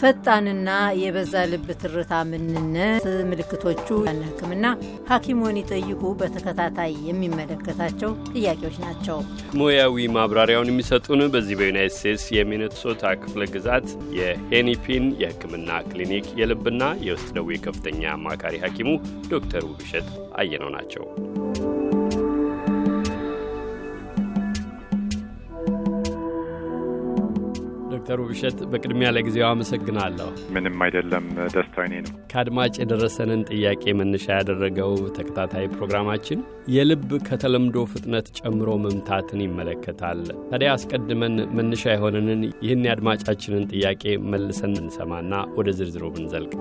ፈጣንና የበዛ ልብ ትርታ ምንነት፣ ምልክቶቹ፣ ያን ሕክምና ሐኪሞን ይጠይቁ በተከታታይ የሚመለከታቸው ጥያቄዎች ናቸው። ሙያዊ ማብራሪያውን የሚሰጡን በዚህ በዩናይት ስቴትስ የሚኔሶታ ክፍለ ግዛት የሄኒፒን የሕክምና ክሊኒክ የልብና የውስጥ ደዌ ከፍተኛ አማካሪ ሐኪሙ ዶክተር ውብሸት አየነው ናቸው። ዶክተር ውብሸት በቅድሚያ ለጊዜው አመሰግናለሁ። ምንም አይደለም፣ ደስታው እኔ ነው። ከአድማጭ የደረሰንን ጥያቄ መነሻ ያደረገው ተከታታይ ፕሮግራማችን የልብ ከተለምዶ ፍጥነት ጨምሮ መምታትን ይመለከታል። ታዲያ አስቀድመን መነሻ የሆነንን ይህን የአድማጫችንን ጥያቄ መልሰን እንሰማና ወደ ዝርዝሩ ብንዘልቅ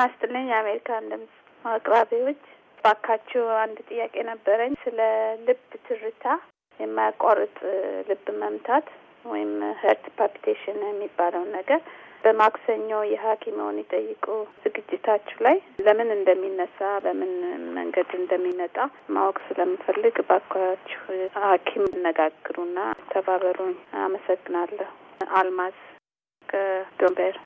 ጤና ይስጥልኝ የአሜሪካን ድምፅ አቅራቢዎች፣ ባካችሁ አንድ ጥያቄ ነበረኝ። ስለ ልብ ትርታ የማያቋርጥ ልብ መምታት ወይም heart palpitation የሚባለውን ነገር በማክሰኞ የሐኪምዎን ይጠይቁ ዝግጅታችሁ ላይ ለምን እንደሚነሳ በምን መንገድ እንደሚመጣ ማወቅ ስለምፈልግ ባካችሁ ሐኪም አነጋግሩና ተባበሩኝ። አመሰግናለሁ። አልማዝ ከዶንቤር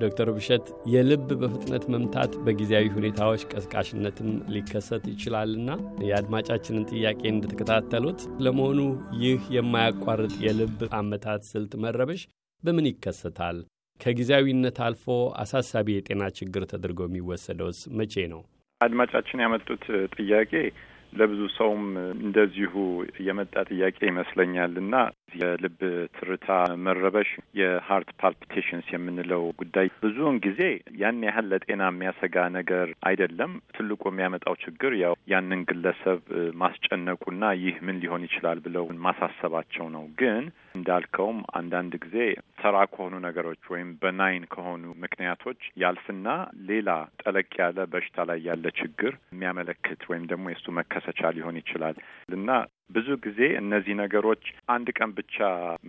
ዶክተር ብሸት የልብ በፍጥነት መምታት በጊዜያዊ ሁኔታዎች ቀስቃሽነትም ሊከሰት ይችላልና የአድማጫችንን ጥያቄ እንደተከታተሉት ለመሆኑ ይህ የማያቋርጥ የልብ አመታት ስልት መረበሽ በምን ይከሰታል? ከጊዜያዊነት አልፎ አሳሳቢ የጤና ችግር ተደርጎ የሚወሰደውስ መቼ ነው? አድማጫችን ያመጡት ጥያቄ ለብዙ ሰውም እንደዚሁ የመጣ ጥያቄ ይመስለኛል እና የልብ ትርታ መረበሽ የ heart palpitations የምንለው ጉዳይ ብዙውን ጊዜ ያን ያህል ለጤና የሚያሰጋ ነገር አይደለም። ትልቁ የሚያመጣው ችግር ያው ያንን ግለሰብ ማስጨነቁና ይህ ምን ሊሆን ይችላል ብለው ማሳሰባቸው ነው። ግን እንዳልከውም አንዳንድ ጊዜ ተራ ከሆኑ ነገሮች ወይም በናይን ከሆኑ ምክንያቶች ያልፍና ሌላ ጠለቅ ያለ በሽታ ላይ ያለ ችግር የሚያመለክት ወይም ደግሞ የእሱ መከሰቻ ሊሆን ይችላል። እና ብዙ ጊዜ እነዚህ ነገሮች አንድ ቀን ብቻ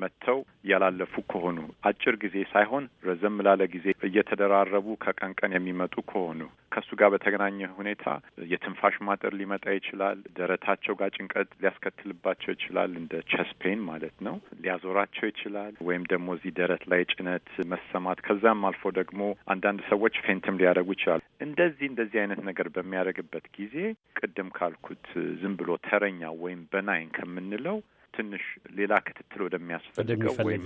መጥተው ያላለፉ ከሆኑ አጭር ጊዜ ሳይሆን ረዘም ላለ ጊዜ እየተደራረቡ ከቀን ቀን የሚመጡ ከሆኑ ከእሱ ጋር በተገናኘ ሁኔታ የትንፋሽ ማጠር ሊመጣ ይችላል። ደረታቸው ጋር ጭንቀት ሊያስከትልባቸው ይችላል። እንደ ቸስፔን ማለት ነው። ሊያዞራቸው ይችላል። ወይም ደግሞ እዚህ ደረት ላይ ጭነት መሰማት፣ ከዛም አልፎ ደግሞ አንዳንድ ሰዎች ፌንትም ሊያደርጉ ይችላል። እንደዚህ እንደዚህ አይነት ነገር በሚያደርግበት ጊዜ ቅድም ካልኩት ዝም ብሎ ተረኛ ወይም በናይን ከምንለው ትንሽ ሌላ ክትትል ወደሚያስፈልገው ወይም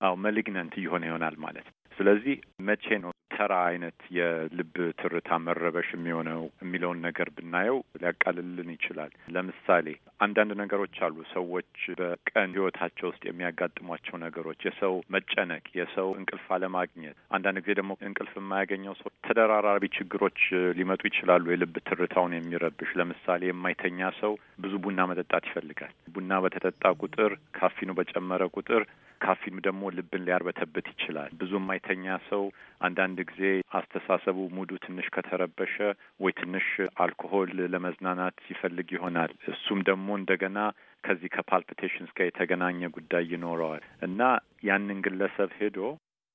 አዎ መሊግነንት እየሆነ ይሆናል ማለት ነው። ስለዚህ መቼ ነው ተራ አይነት የልብ ትርታ መረበሽ የሚሆነው የሚለውን ነገር ብናየው ሊያቃልልን ይችላል። ለምሳሌ አንዳንድ ነገሮች አሉ። ሰዎች በቀን ሕይወታቸው ውስጥ የሚያጋጥሟቸው ነገሮች፣ የሰው መጨነቅ፣ የሰው እንቅልፍ አለማግኘት፣ አንዳንድ ጊዜ ደግሞ እንቅልፍ የማያገኘው ሰው ተደራራቢ ችግሮች ሊመጡ ይችላሉ። የልብ ትርታውን የሚረብሽ ለምሳሌ የማይተኛ ሰው ብዙ ቡና መጠጣት ይፈልጋል። ቡና በተጠጣ ቁጥር ካፊኑ በጨመረ ቁጥር ካፊኑ ደግሞ ልብን ሊያርበተበት ይችላል። ብዙ የማይተኛ ሰው አንዳንድ ጊዜ አስተሳሰቡ ሙዱ ትንሽ ከተረበሸ ወይ ትንሽ አልኮሆል ለመዝናናት ሲፈልግ ይሆናል። እሱም ደግሞ እንደገና ከዚህ ከፓልፒቴሽንስ ጋር የተገናኘ ጉዳይ ይኖረዋል እና ያንን ግለሰብ ሄዶ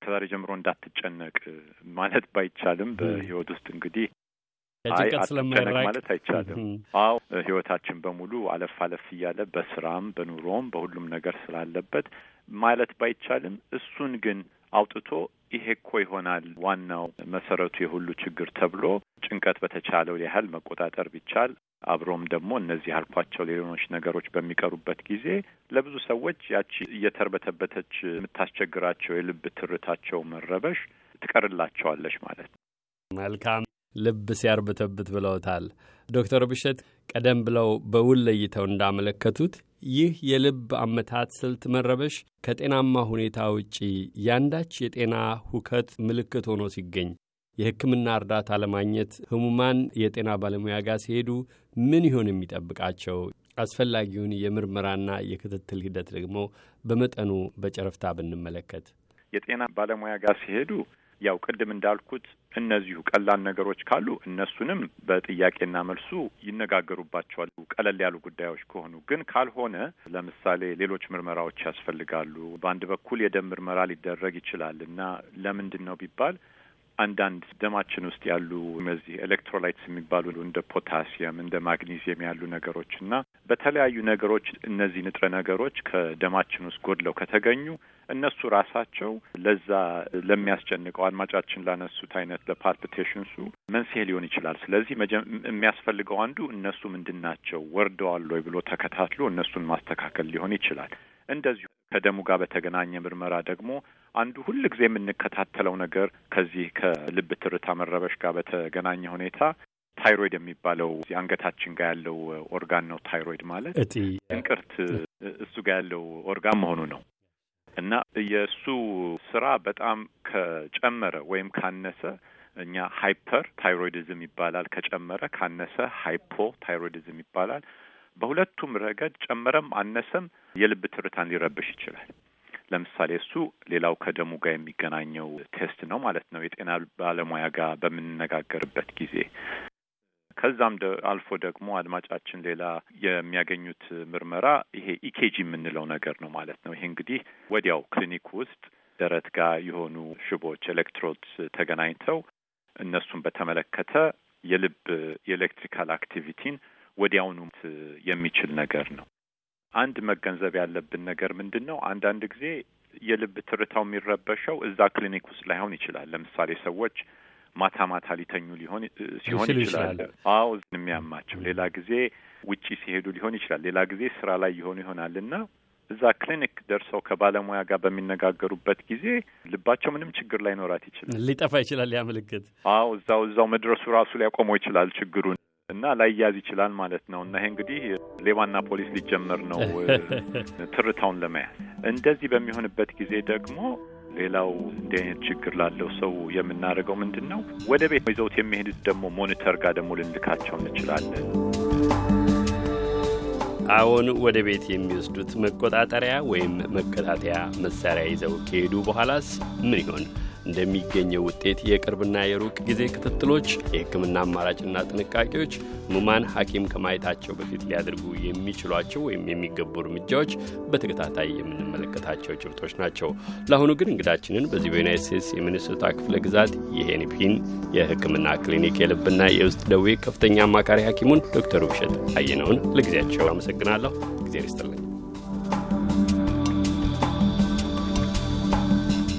ከዛሬ ጀምሮ እንዳትጨነቅ ማለት ባይቻልም በህይወት ውስጥ እንግዲህ አይ አትጨነቅ ማለት አይቻልም። አዎ ህይወታችን በሙሉ አለፍ አለፍ እያለ በስራም በኑሮም በሁሉም ነገር ስላለበት ማለት ባይቻልም እሱን ግን አውጥቶ ይሄ እኮ ይሆናል ዋናው መሰረቱ የሁሉ ችግር ተብሎ ጭንቀት በተቻለው ያህል መቆጣጠር ቢቻል አብሮም ደግሞ እነዚህ ያልኳቸው ሌሎች ነገሮች በሚቀሩበት ጊዜ ለብዙ ሰዎች ያቺ እየተርበተበተች የምታስቸግራቸው የልብ ትርታቸው መረበሽ ትቀርላቸዋለች ማለት ነው። መልካም ልብ ሲያርበተብት ብለውታል ዶክተር ብሸት ቀደም ብለው በውል ለይተው እንዳመለከቱት ይህ የልብ አመታት ስልት መረበሽ ከጤናማ ሁኔታ ውጪ ያንዳች የጤና ሁከት ምልክት ሆኖ ሲገኝ የሕክምና እርዳታ ለማግኘት ህሙማን የጤና ባለሙያ ጋር ሲሄዱ ምን ይሆን የሚጠብቃቸው? አስፈላጊውን የምርመራና የክትትል ሂደት ደግሞ በመጠኑ በጨረፍታ ብንመለከት የጤና ባለሙያ ጋር ሲሄዱ ያው ቅድም እንዳልኩት እነዚሁ ቀላል ነገሮች ካሉ እነሱንም በጥያቄና መልሱ ይነጋገሩባቸዋል። ቀለል ያሉ ጉዳዮች ከሆኑ ግን ካልሆነ ለምሳሌ ሌሎች ምርመራዎች ያስፈልጋሉ። በአንድ በኩል የደም ምርመራ ሊደረግ ይችላል እና ለምንድን ነው ቢባል አንዳንድ ደማችን ውስጥ ያሉ እነዚህ electrolytes የሚባሉ እንደ ፖታሲየም፣ እንደ ማግኒዚየም ያሉ ነገሮች እና በተለያዩ ነገሮች እነዚህ ንጥረ ነገሮች ከደማችን ውስጥ ጎድለው ከተገኙ እነሱ ራሳቸው ለዛ ለሚያስጨንቀው አድማጫችን ላነሱት አይነት ለ palpitations ኡ መንስኤ ሊሆን ይችላል። ስለዚህ የሚያስፈልገው አንዱ እነሱ ምንድን ናቸው ወርደዋል ወይ ብሎ ተከታትሎ እነሱን ማስተካከል ሊሆን ይችላል። እንደዚሁ ከደሙ ጋር በተገናኘ ምርመራ ደግሞ አንዱ ሁል ጊዜ የምንከታተለው ነገር ከዚህ ከልብ ትርታ መረበሽ ጋር በተገናኘ ሁኔታ ታይሮይድ የሚባለው አንገታችን ጋር ያለው ኦርጋን ነው። ታይሮይድ ማለት እጢ እንቅርት እሱ ጋር ያለው ኦርጋን መሆኑ ነው እና የእሱ ስራ በጣም ከጨመረ ወይም ካነሰ እኛ hyperthyroidism ይባላል። ከጨመረ ካነሰ hypothyroidism ይባላል። በሁለቱም ረገድ ጨመረም አነሰም የልብ ትርታን ሊረብሽ ይችላል። ለምሳሌ እሱ ሌላው ከደሙ ጋር የሚገናኘው test ነው ማለት ነው። የጤና ባለሙያ ጋር በምንነጋገርበት ጊዜ ከዛም አልፎ ደግሞ አድማጫችን ሌላ የሚያገኙት ምርመራ ይሄ EKG የምንለው ነገር ነው ማለት ነው። ይሄ እንግዲህ ወዲያው ክሊኒክ ውስጥ ደረት ጋር የሆኑ ሽቦች electrodes ተገናኝተው እነሱን በተመለከተ የልብ የ electrical activity ን ወዲያውኑ የሚችል ነገር ነው። አንድ መገንዘብ ያለብን ነገር ምንድን ነው? አንዳንድ ጊዜ የልብ ትርታው የሚረበሸው እዛ ክሊኒክ ውስጥ ላይሆን ይችላል። ለምሳሌ ሰዎች ማታ ማታ ሊተኙ ሊሆን ሲሆን ይችላል። አዎ የሚያማቸው ሌላ ጊዜ ውጪ ሲሄዱ ሊሆን ይችላል። ሌላ ጊዜ ስራ ላይ የሆኑ ይሆናል እና እዛ ክሊኒክ ደርሰው ከባለሙያ ጋር በሚነጋገሩበት ጊዜ ልባቸው ምንም ችግር ላይኖራት ይችላል። ሊጠፋ ይችላል ያ ምልክት። አዎ እዛው እዛው መድረሱ ራሱ ሊያቆመው ይችላል ችግሩን እና ላይያዝ ይችላል ማለት ነው። እና ይሄ እንግዲህ ሌባና ፖሊስ ሊጀመር ነው ትርታውን ለመያዝ። እንደዚህ በሚሆንበት ጊዜ ደግሞ ሌላው እንዲህ አይነት ችግር ላለው ሰው የምናደርገው ምንድን ነው? ወደ ቤት ይዘውት የሚሄዱት ደግሞ monitor ጋር ደግሞ ልንልካቸው እንችላለን። አዎን፣ ወደ ቤት የሚወስዱት መቆጣጠሪያ ወይም መከታተያ መሳሪያ ይዘው ከሄዱ በኋላስ ምን ይሆን? እንደሚገኘው ውጤት የቅርብና የሩቅ ጊዜ ክትትሎች፣ የሕክምና አማራጭና ጥንቃቄዎች ህሙማን ሐኪም ከማየታቸው በፊት ሊያደርጉ የሚችሏቸው ወይም የሚገቡ እርምጃዎች በተከታታይ የምንመለከታቸው ጭብጦች ናቸው። ለአሁኑ ግን እንግዳችንን በዚህ በዩናይት ስቴትስ የሚኒሶታ ክፍለ ግዛት የሄኒፒን የሕክምና ክሊኒክ የልብና የውስጥ ደዌ ከፍተኛ አማካሪ ሐኪሙን ዶክተር ውብሸት አየነውን ለጊዜያቸው አመሰግናለሁ። ጊዜ ይስጥልኝ።